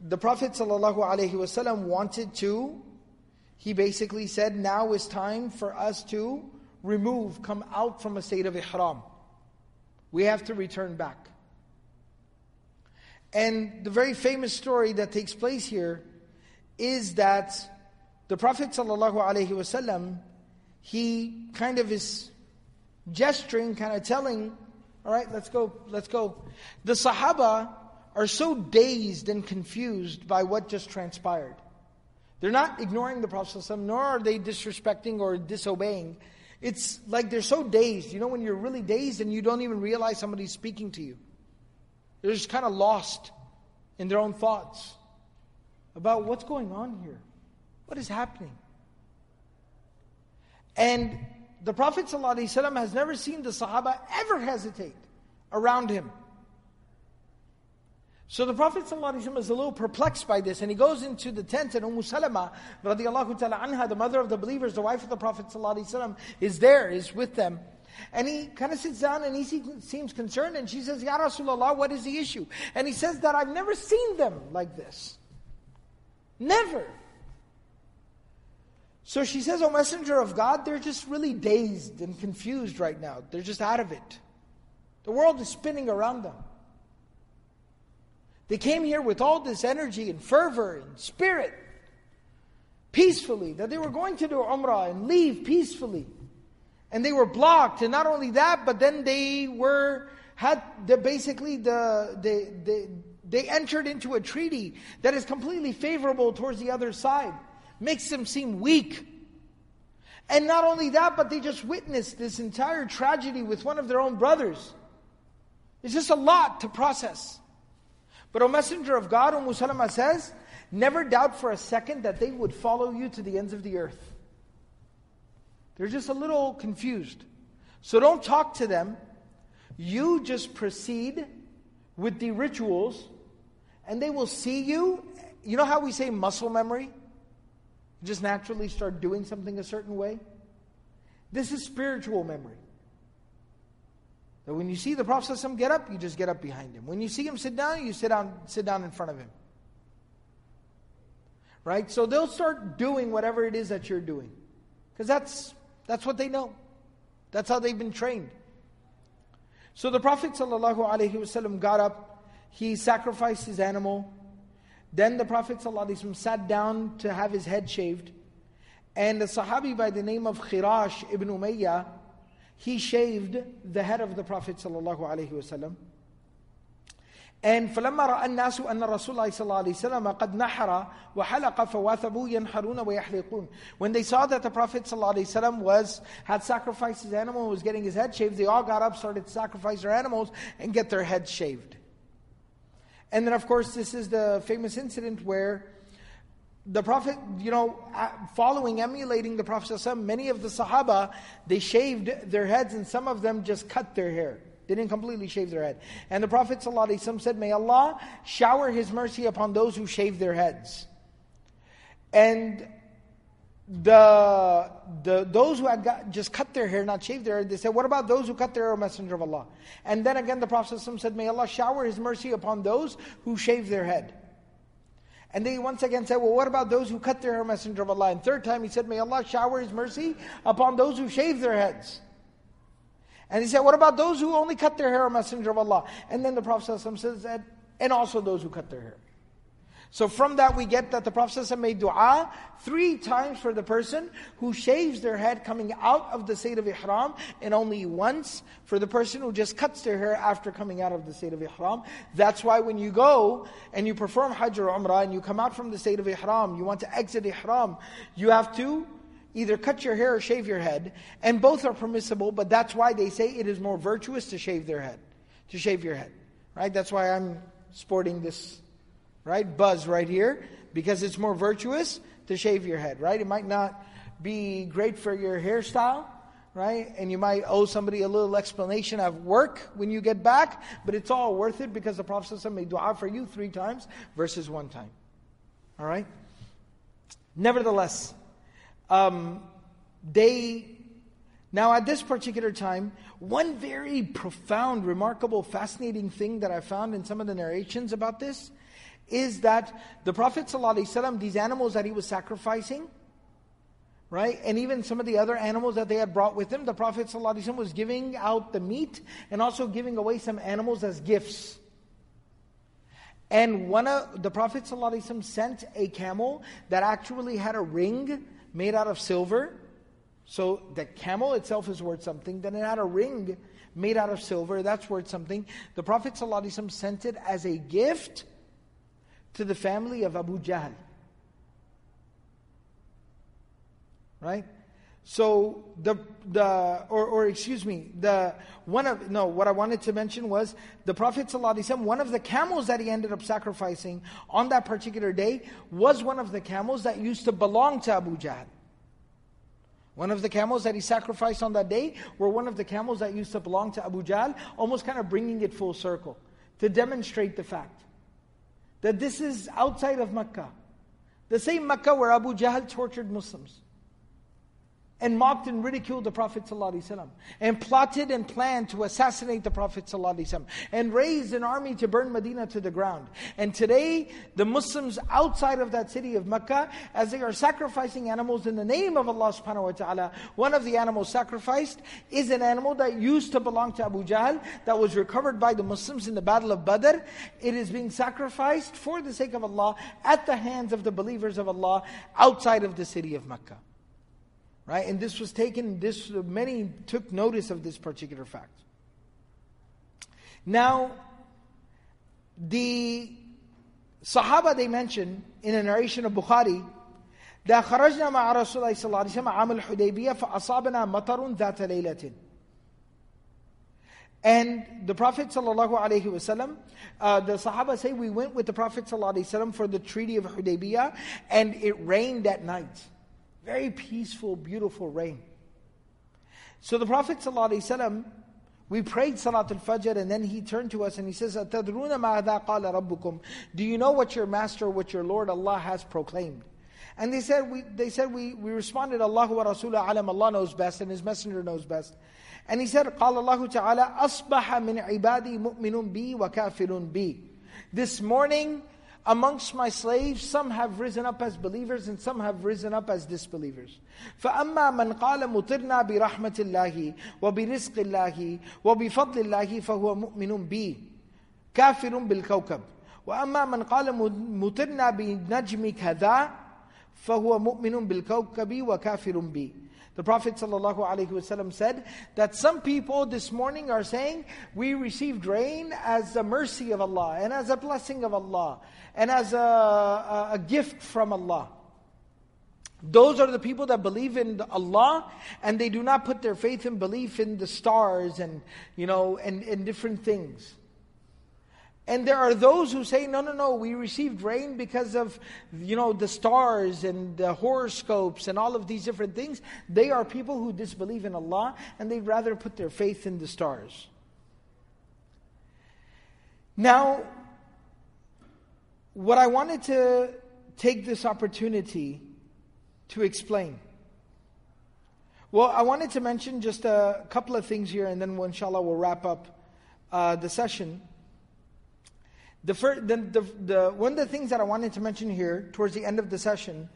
the Prophet ﷺ wanted to, he basically said, now is time for us to remove, come out from a state of ihram. We have to return back. And the very famous story that takes place here is that the Prophet ﷺ, he kind of is gesturing, kind of telling, all right, let's go, let's go. The Sahaba are so dazed and confused by what just transpired. They're not ignoring the Prophet ﷺ, nor are they disrespecting or disobeying. It's like they're so dazed. You know, when you're really dazed and you don't even realize somebody's speaking to you. They're just kind of lost in their own thoughts about what's going on here. What is happening? And the Prophet ﷺ has never seen the Sahaba ever hesitate around him. So the Prophet ﷺ is a little perplexed by this, and he goes into the tent, and Umm Salama, radiallahu ta'ala anha, the mother of the believers, the wife of the Prophet ﷺ, is there, is with them. And he kind of sits down and he seems concerned, and she says, Ya Rasulullah, what is the issue? And he says that I've never seen them like this. Never. So she says, O messenger of God, they're just really dazed and confused right now. They're just out of it. The world is spinning around them. They came here with all this energy and fervor and spirit, peacefully, that they were going to do Umrah and leave peacefully. And they were blocked. And not only that, but then they were, had the, basically the, they, they, they entered into a treaty that is completely favorable towards the other side makes them seem weak. And not only that, but they just witnessed this entire tragedy with one of their own brothers. It's just a lot to process. But O messenger of God, Umm Salama says, never doubt for a second that they would follow you to the ends of the earth. They're just a little confused. So don't talk to them. You just proceed with the rituals, and they will see you. You know how we say muscle memory? Just naturally start doing something a certain way. This is spiritual memory. That when you see the Prophet get up, you just get up behind him. When you see him sit down, you sit down, sit down in front of him. Right? So they'll start doing whatever it is that you're doing. Because that's that's what they know. That's how they've been trained. So the Prophet ﷺ got up, he sacrificed his animal, then the Prophet ﷺ sat down to have his head shaved. And a Sahabi by the name of Khirash ibn Umayyah, he shaved the head of the Prophet ﷺ. And فلما رأى الناس أن رسول الله صلى الله عليه وسلم قد نحر وحلق فواثبوا ينحرون ويحلقون. When they saw that the Prophet صلى الله عليه وسلم was had sacrificed his animal, was getting his head shaved, they all got up, started to sacrifice their animals and get their heads shaved. And then, of course, this is the famous incident where the Prophet, you know, following, emulating the Prophet, many of the Sahaba, they shaved their heads and some of them just cut their hair. They didn't completely shave their head. And the Prophet said, May Allah shower His mercy upon those who shave their heads. And the, the those who had got, just cut their hair, not shaved their hair, they said, What about those who cut their hair, Messenger of Allah? And then again, the Prophet said, May Allah shower His mercy upon those who shave their head. And they once again said, Well, what about those who cut their hair, Messenger of Allah? And third time he said, May Allah shower His mercy upon those who shave their heads. And he said, What about those who only cut their hair, Messenger of Allah? And then the Prophet says, And also those who cut their hair. So from that we get that the Prophet ﷺ made dua three times for the person who shaves their head coming out of the state of ihram and only once for the person who just cuts their hair after coming out of the state of ihram. That's why when you go and you perform hajj or umrah and you come out from the state of ihram, you want to exit ihram, you have to either cut your hair or shave your head. And both are permissible, but that's why they say it is more virtuous to shave their head, to shave your head. Right? That's why I'm sporting this right? Buzz right here, because it's more virtuous to shave your head, right? It might not be great for your hairstyle, right? And you might owe somebody a little explanation of work when you get back, but it's all worth it because the Prophet ﷺ made dua for you three times versus one time. All right? Nevertheless, um, they now, at this particular time, one very profound, remarkable, fascinating thing that I found in some of the narrations about this is that the Prophet ﷺ, these animals that he was sacrificing, right, and even some of the other animals that they had brought with him, the Prophet ﷺ was giving out the meat and also giving away some animals as gifts. And one of the Prophet ﷺ sent a camel that actually had a ring made out of silver. So the camel itself is worth something. Then it had a ring made out of silver. That's worth something. The Prophet ﷺ sent it as a gift to the family of Abu Jahl. Right? So the the or or excuse me, the one of no, what I wanted to mention was the Prophet one of the camels that he ended up sacrificing on that particular day was one of the camels that used to belong to Abu Jahl. One of the camels that he sacrificed on that day were one of the camels that used to belong to Abu Jahl, almost kind of bringing it full circle to demonstrate the fact that this is outside of Mecca. The same Mecca where Abu Jahl tortured Muslims and mocked and ridiculed the Prophet ﷺ, and plotted and planned to assassinate the Prophet ﷺ, and raised an army to burn Medina to the ground. And today, the Muslims outside of that city of Mecca, as they are sacrificing animals in the name of Allah subhanahu wa ta'ala, one of the animals sacrificed is an animal that used to belong to Abu Jahl, that was recovered by the Muslims in the Battle of Badr. It is being sacrificed for the sake of Allah at the hands of the believers of Allah outside of the city of Mecca. Right? And this was taken, this many took notice of this particular fact. Now, the Sahaba they mention in a narration of Bukhari that خرجنا مع رسول الله صلى الله عليه وسلم عام الحديبية فأصابنا مطر ذات ليلة and the Prophet ﷺ, uh, the Sahaba say, we went with the Prophet ﷺ for the Treaty of Hudaybiyah, and it rained that night. Very peaceful, beautiful rain. So the Prophet ﷺ, we prayed Salat al-Fajr and then he turned to us and he says, أَتَدْرُونَ مَاذَا قَالَ رَبُّكُمْ Do you know what your Master, what your Lord Allah has proclaimed? And they said, we, they said we, we responded, Allah wa Rasulah alam, Allah knows best and His Messenger knows best. And he said, قال الله تعالى, أصبح من عبادي مؤمن بي وكافر بي. This morning, amongst my slaves, some have risen up as believers and some have risen up as disbelievers. فأما من قال مطرنا برحمة الله وبرزق الله وبفضل الله فهو مؤمن بي كافر بالكوكب وأما من قال مطرنا بنجم كذا فهو مؤمن بالكوكب وكافر بي the Prophet ﷺ said that some people this morning are saying, we received rain as a mercy of Allah, and as a blessing of Allah, and as a, a, gift from Allah. Those are the people that believe in Allah and they do not put their faith and belief in the stars and you know and, and different things. And there are those who say, no, no, no, we received rain because of, you know, the stars and the horoscopes and all of these different things. They are people who disbelieve in Allah and they'd rather put their faith in the stars. Now, what I wanted to take this opportunity to explain. Well, I wanted to mention just a couple of things here and then inshallah we'll wrap up uh, the session. The, first, the, the, the, one of the things that I wanted to mention here towards the end of the session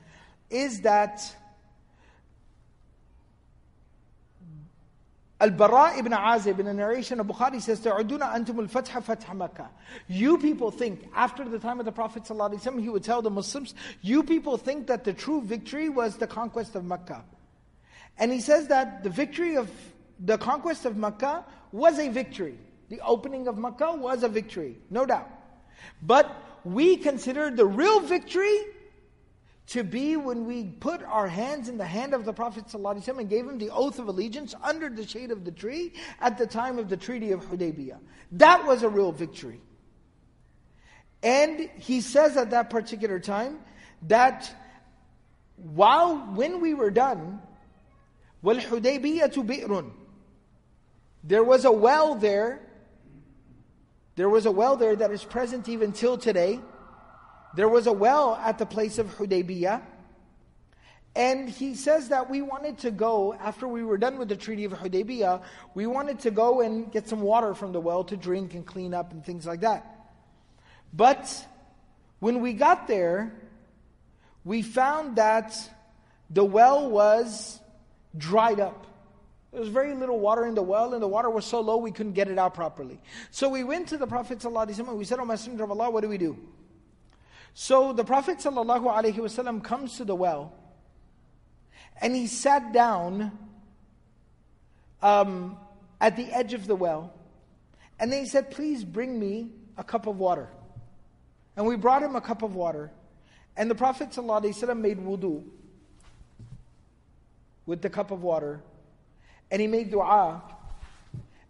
is that Al-Bara ibn Azib in a narration of Bukhari says, تَعُدُونَ أَنْتُمُ الْفَتْحَ فَتْحَ مَكَّةِ You people think, after the time of the Prophet ﷺ, he would tell the Muslims, you people think that the true victory was the conquest of Mecca. And he says that the victory of, the conquest of Mecca was a victory. The opening of Mecca was a victory, no doubt. But we consider the real victory to be when we put our hands in the hand of the Prophet ﷺ and gave him the oath of allegiance under the shade of the tree at the time of the Treaty of Hudaybiyah. That was a real victory. And he says at that particular time that while when we were done, وَالْحُدَيْبِيَّةُ بِئْرٌ There was a well there, there was a well there that is present even till today, there was a well at the place of Hudaybiyah. And he says that we wanted to go, after we were done with the Treaty of Hudaybiyah, we wanted to go and get some water from the well to drink and clean up and things like that. But when we got there, we found that the well was dried up. There was very little water in the well, and the water was so low we couldn't get it out properly. So we went to the Prophet ﷺ and we said, O Messenger of Allah, what do we do? So the Prophet ﷺ comes to the well and he sat down um, at the edge of the well. And then he said, Please bring me a cup of water. And we brought him a cup of water. And the Prophet ﷺ made wudu with the cup of water. and he made dua.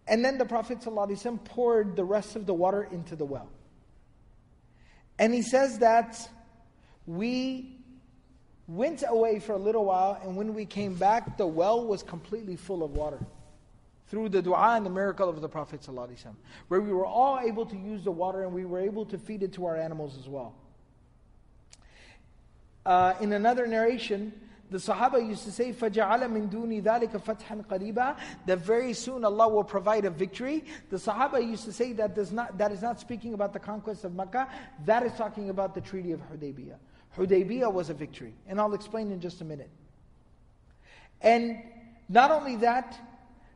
And then the Prophet ﷺ poured the rest of the water into the well. And he says that we went away for a little while, and when we came back, the well was completely full of water. Through the dua and the miracle of the Prophet, ﷺ, where we were all able to use the water and we were able to feed it to our animals as well. Uh, in another narration, the Sahaba used to say, فَجَعَلَ مِن دُونِ ذَلِكَ فَتْحًا قَرِيبًا That very soon Allah will provide a victory. The Sahaba used to say that, does not, that is not speaking about the conquest of Makkah, that is talking about the Treaty of Hudaybiyah. Hudaybiyah was a victory, and I'll explain in just a minute. And not only that,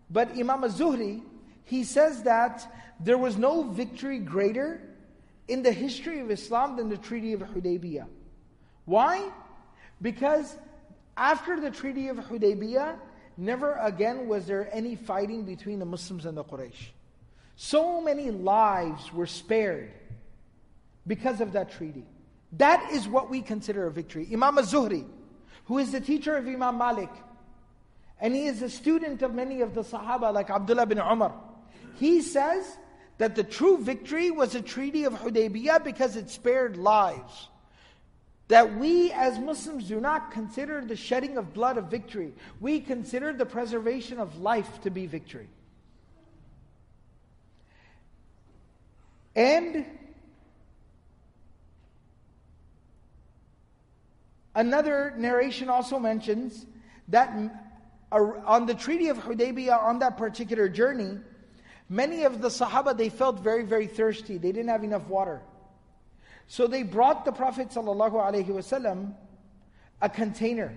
but Imam Az-Zuhri, he says that there was no victory greater in the history of Islam than the Treaty of Hudaybiyah. Why? Because after the Treaty of Hudaybiyah, never again was there any fighting between the Muslims and the Quraysh. So many lives were spared because of that treaty. That is what we consider a victory. Imam Az-Zuhri, who is the teacher of Imam Malik, and he is a student of many of the Sahaba like Abdullah bin Umar, he says that the true victory was the treaty of Hudaybiyah because it spared lives that we as Muslims do not consider the shedding of blood a victory. We consider the preservation of life to be victory. And another narration also mentions that on the Treaty of Hudaybiyah, on that particular journey, many of the Sahaba, they felt very, very thirsty. They didn't have enough water. So they brought the Prophet ﷺ a container.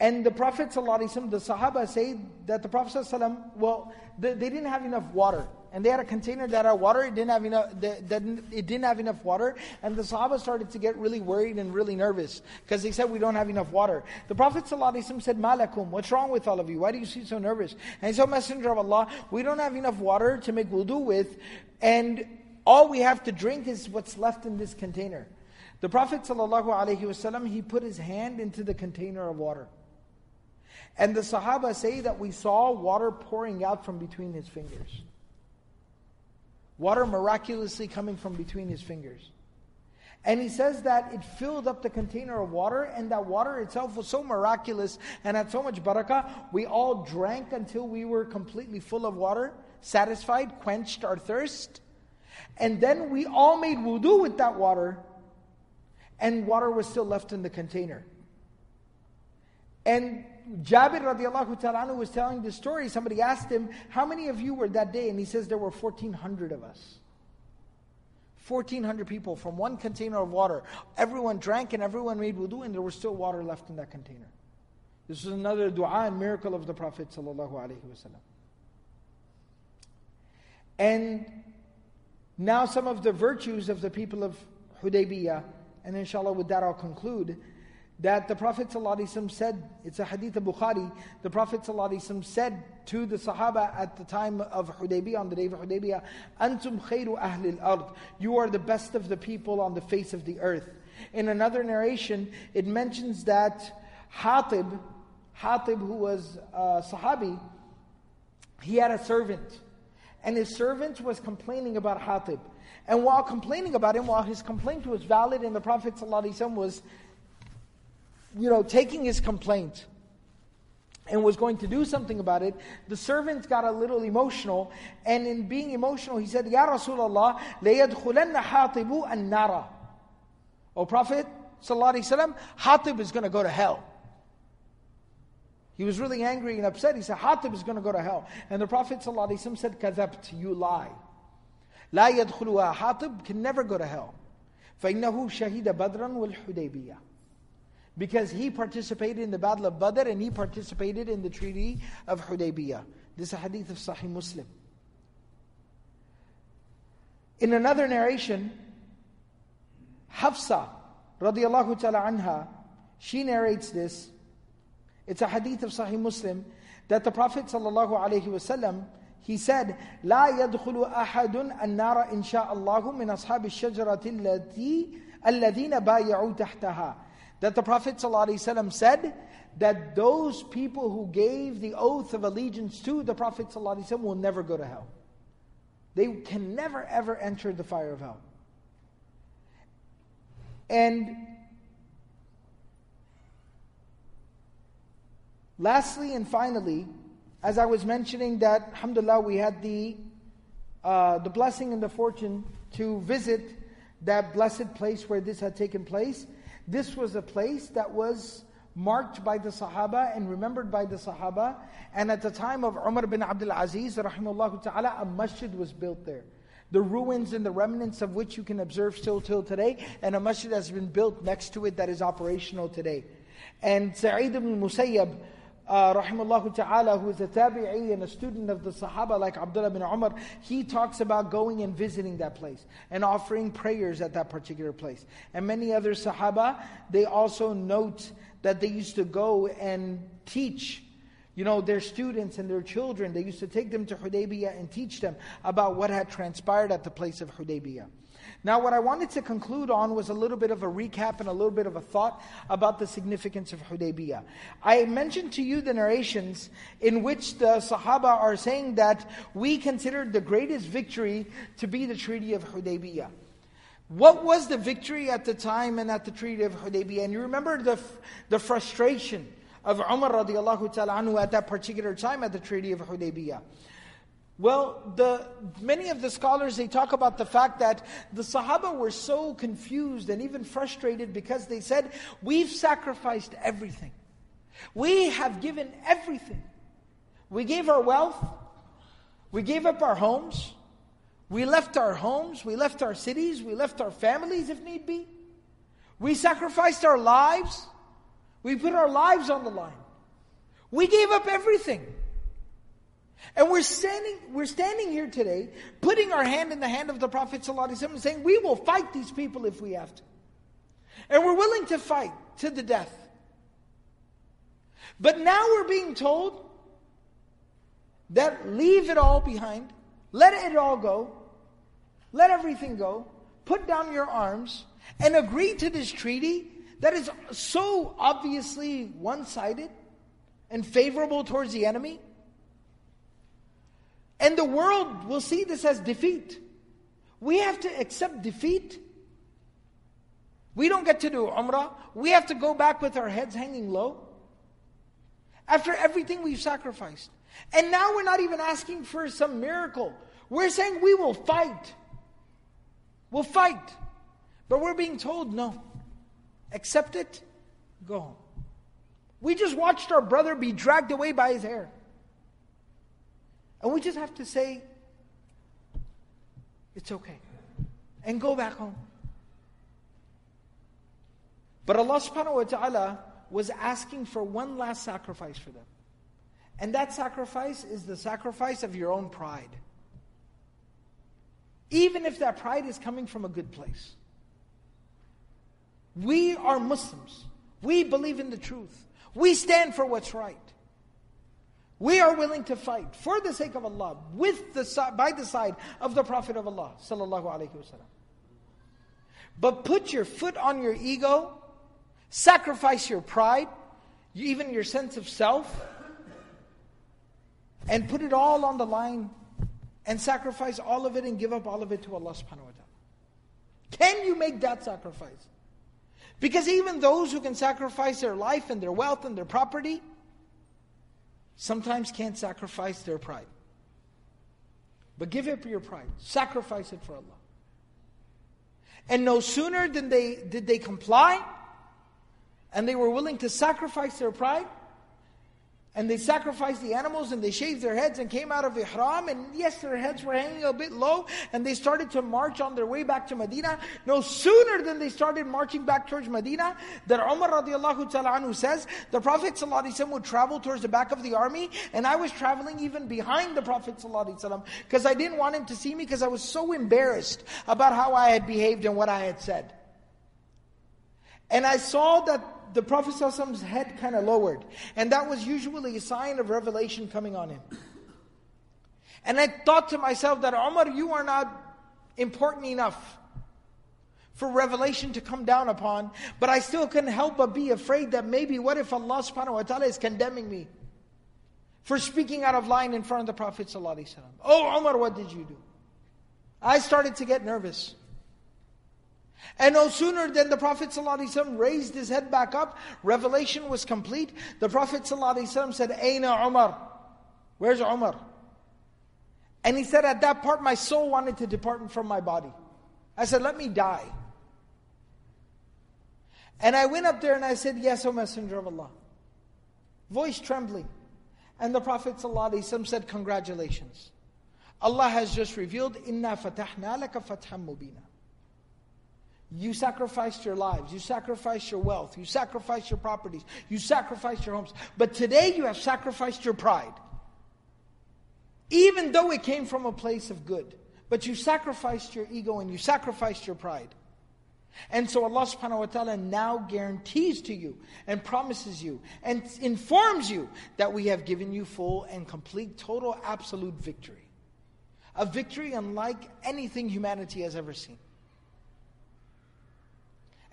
And the Prophet ﷺ, the Sahaba say that the Prophet ﷺ, well, they, they didn't have enough water. And they had a container that had water, it didn't have enough, that, it didn't have enough water. And the Sahaba started to get really worried and really nervous because they said, we don't have enough water. The Prophet ﷺ said, Malakum, what's wrong with all of you? Why do you seem so nervous? And he said, Messenger of Allah, we don't have enough water to make wudu with. And all we have to drink is what's left in this container. The Prophet ﷺ, he put his hand into the container of water. And the Sahaba say that we saw water pouring out from between his fingers. Water miraculously coming from between his fingers. And he says that it filled up the container of water, and that water itself was so miraculous and had so much barakah. We all drank until we were completely full of water, satisfied, quenched our thirst. And then we all made wudu with that water, and water was still left in the container. And Jabir radiallahu ta'ala was telling this story. Somebody asked him, How many of you were that day? And he says, There were 1,400 of us. 1,400 people from one container of water. Everyone drank and everyone made wudu, and there was still water left in that container. This was another dua and miracle of the Prophet. And now some of the virtues of the people of Hudaybiyah, and inshallah with that I'll conclude, that the Prophet ﷺ said, it's a hadith of Bukhari, the Prophet ﷺ said to the Sahaba at the time of Hudaybiyah, on the day of Hudaybiyah, Antum khayru ahli al-ard. You are the best of the people on the face of the earth. In another narration, it mentions that Hatib, Hatib who was a Sahabi, he had a servant. And his servant was complaining about Hatib. And while complaining about him, while his complaint was valid and the Prophet ﷺ was you know, taking his complaint and was going to do something about it, the servant got a little emotional. And in being emotional, he said, Ya Rasulullah, لَيَدْخُلَنَّ حَاطِبُ النَّارَ O Prophet, sallallahu Hatib is going to go to hell. He was really angry and upset. He said, Hatib is going to go to hell. And the Prophet ﷺ said, كَذَبْت, you lie. لا يدخلها Hatib can never go to hell. فإنه شهد بدرا والحديبية because he participated in the Battle of Badr and he participated in the Treaty of Hudaybiyah. This is a hadith of Sahih Muslim. In another narration, Hafsa, radiallahu ta'ala anha, she narrates this. It's a hadith of Sahih Muslim that the Prophet sallallahu alaihi wasallam he said, لا يدخل أحد النار إن شاء الله من أصحاب الشجرة التي الذين بايعوا تحتها that the Prophet ﷺ said that those people who gave the oath of allegiance to the Prophet ﷺ will never go to hell. They can never ever enter the fire of hell. And lastly and finally, as I was mentioning that, alhamdulillah, we had the, uh, the blessing and the fortune to visit that blessed place where this had taken place. This was a place that was marked by the Sahaba and remembered by the Sahaba. And at the time of Umar bin Abdul Aziz, rahimahullah ta'ala, a masjid was built there. The ruins and the remnants of which you can observe still till today, and a masjid has been built next to it that is operational today. And Sa'id ibn Musayyab, uh, rahimahullah ta'ala, who is a tabi'i and a student of the Sahaba like Abdullah bin Umar, he talks about going and visiting that place and offering prayers at that particular place. And many other Sahaba, they also note that they used to go and teach you know, their students and their children, they used to take them to Hudaybiyah and teach them about what had transpired at the place of Hudaybiyah. Now, what I wanted to conclude on was a little bit of a recap and a little bit of a thought about the significance of Hudaybiyah. I mentioned to you the narrations in which the Sahaba are saying that we considered the greatest victory to be the Treaty of Hudaybiyah. What was the victory at the time and at the Treaty of Hudaybiyah? And you remember the, the frustration of Umar radiallahu ta'ala anhu at that particular time at the Treaty of Hudaybiyah. Well, the, many of the scholars, they talk about the fact that the Sahaba were so confused and even frustrated because they said, we've sacrificed everything. We have given everything. We gave our wealth. We gave up our homes. We left our homes. We left our cities. We left our families if need be. We sacrificed our lives. We put our lives on the line. We gave up everything. And we're standing, we're standing here today, putting our hand in the hand of the Prophet ﷺ saying, we will fight these people if we have to. And we're willing to fight to the death. But now we're being told that leave it all behind, let it all go, let everything go, put down your arms, and agree to this treaty that is so obviously one sided and favorable towards the enemy. And the world will see this as defeat. We have to accept defeat. We don't get to do Umrah. We have to go back with our heads hanging low. After everything we've sacrificed. And now we're not even asking for some miracle. We're saying we will fight. We'll fight. But we're being told no. Accept it, go home. We just watched our brother be dragged away by his hair. And we just have to say, it's okay. And go back home. But Allah subhanahu wa ta'ala was asking for one last sacrifice for them. And that sacrifice is the sacrifice of your own pride. Even if that pride is coming from a good place. We are Muslims. We believe in the truth. We stand for what's right. We are willing to fight for the sake of Allah, with the by the side of the Prophet of Allah, sallallahu alaihi wasallam. But put your foot on your ego, sacrifice your pride, even your sense of self, and put it all on the line and sacrifice all of it and give up all of it to Allah subhanahu wa ta'ala. Can you make that sacrifice? Because even those who can sacrifice their life and their wealth and their property sometimes can't sacrifice their pride. But give up your pride, sacrifice it for Allah. And no sooner did they, did they comply and they were willing to sacrifice their pride and they sacrificed the animals and they shaved their heads and came out of ihram. And yes their heads were hanging a bit low and they started to march on their way back to Medina. No sooner than they started marching back towards Medina that Umar radiallahu ta'ala anhu says the Prophet ﷺ would travel towards the back of the army and I was traveling even behind the Prophet ﷺ because I didn't want him to see me because I was so embarrassed about how I had behaved and what I had said and I saw that the Prophet's head kind of lowered. And that was usually a sign of revelation coming on him. And I thought to myself that, Umar, you are not important enough for revelation to come down upon. But I still couldn't help but be afraid that maybe what if Allah subhanahu wa ta'ala is condemning me for speaking out of line in front of the Prophet Oh Umar, what did you do? I started to get nervous. And no sooner than the Prophet ﷺ raised his head back up, revelation was complete. The Prophet ﷺ said, Aina Umar? Where's Umar? And he said, at that part, my soul wanted to depart from my body. I said, let me die. And I went up there and I said, Yes, O Messenger of Allah. Voice trembling. And the Prophet ﷺ said, Congratulations. Allah has just revealed, Inna fatahna laka fatham mubina. You sacrificed your lives, you sacrificed your wealth, you sacrificed your properties, you sacrificed your homes. But today you have sacrificed your pride. Even though it came from a place of good, but you sacrificed your ego and you sacrificed your pride. And so Allah subhanahu wa ta'ala now guarantees to you and promises you and informs you that we have given you full and complete, total, absolute victory. A victory unlike anything humanity has ever seen.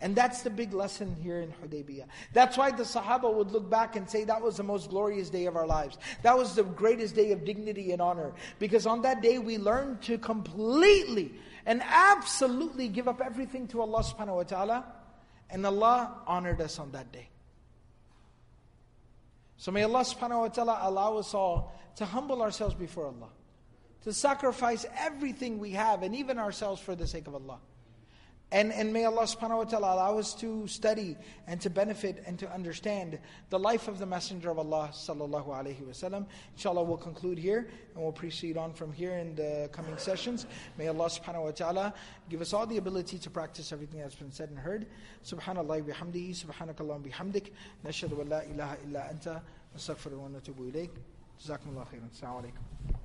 And that's the big lesson here in Hudaybiyah. That's why the Sahaba would look back and say that was the most glorious day of our lives. That was the greatest day of dignity and honor. Because on that day we learned to completely and absolutely give up everything to Allah subhanahu wa ta'ala. And Allah honored us on that day. So may Allah subhanahu wa ta'ala allow us all to humble ourselves before Allah. To sacrifice everything we have and even ourselves for the sake of Allah. And, and may Allah subhanahu wa ta'ala allow us to study and to benefit and to understand the life of the Messenger of Allah sallallahu alayhi wasallam. Inshallah, we'll conclude here and we'll proceed on from here in the coming sessions. May Allah subhanahu wa ta'ala give us all the ability to practice everything that's been said and heard. Subhanallah bihamdihi, subhanakallah bihamdik, nashadu wa la ilaha illa anta, nastaghfiru wa natubu ilayk. Jazakumullah khairan. Assalamu alaikum.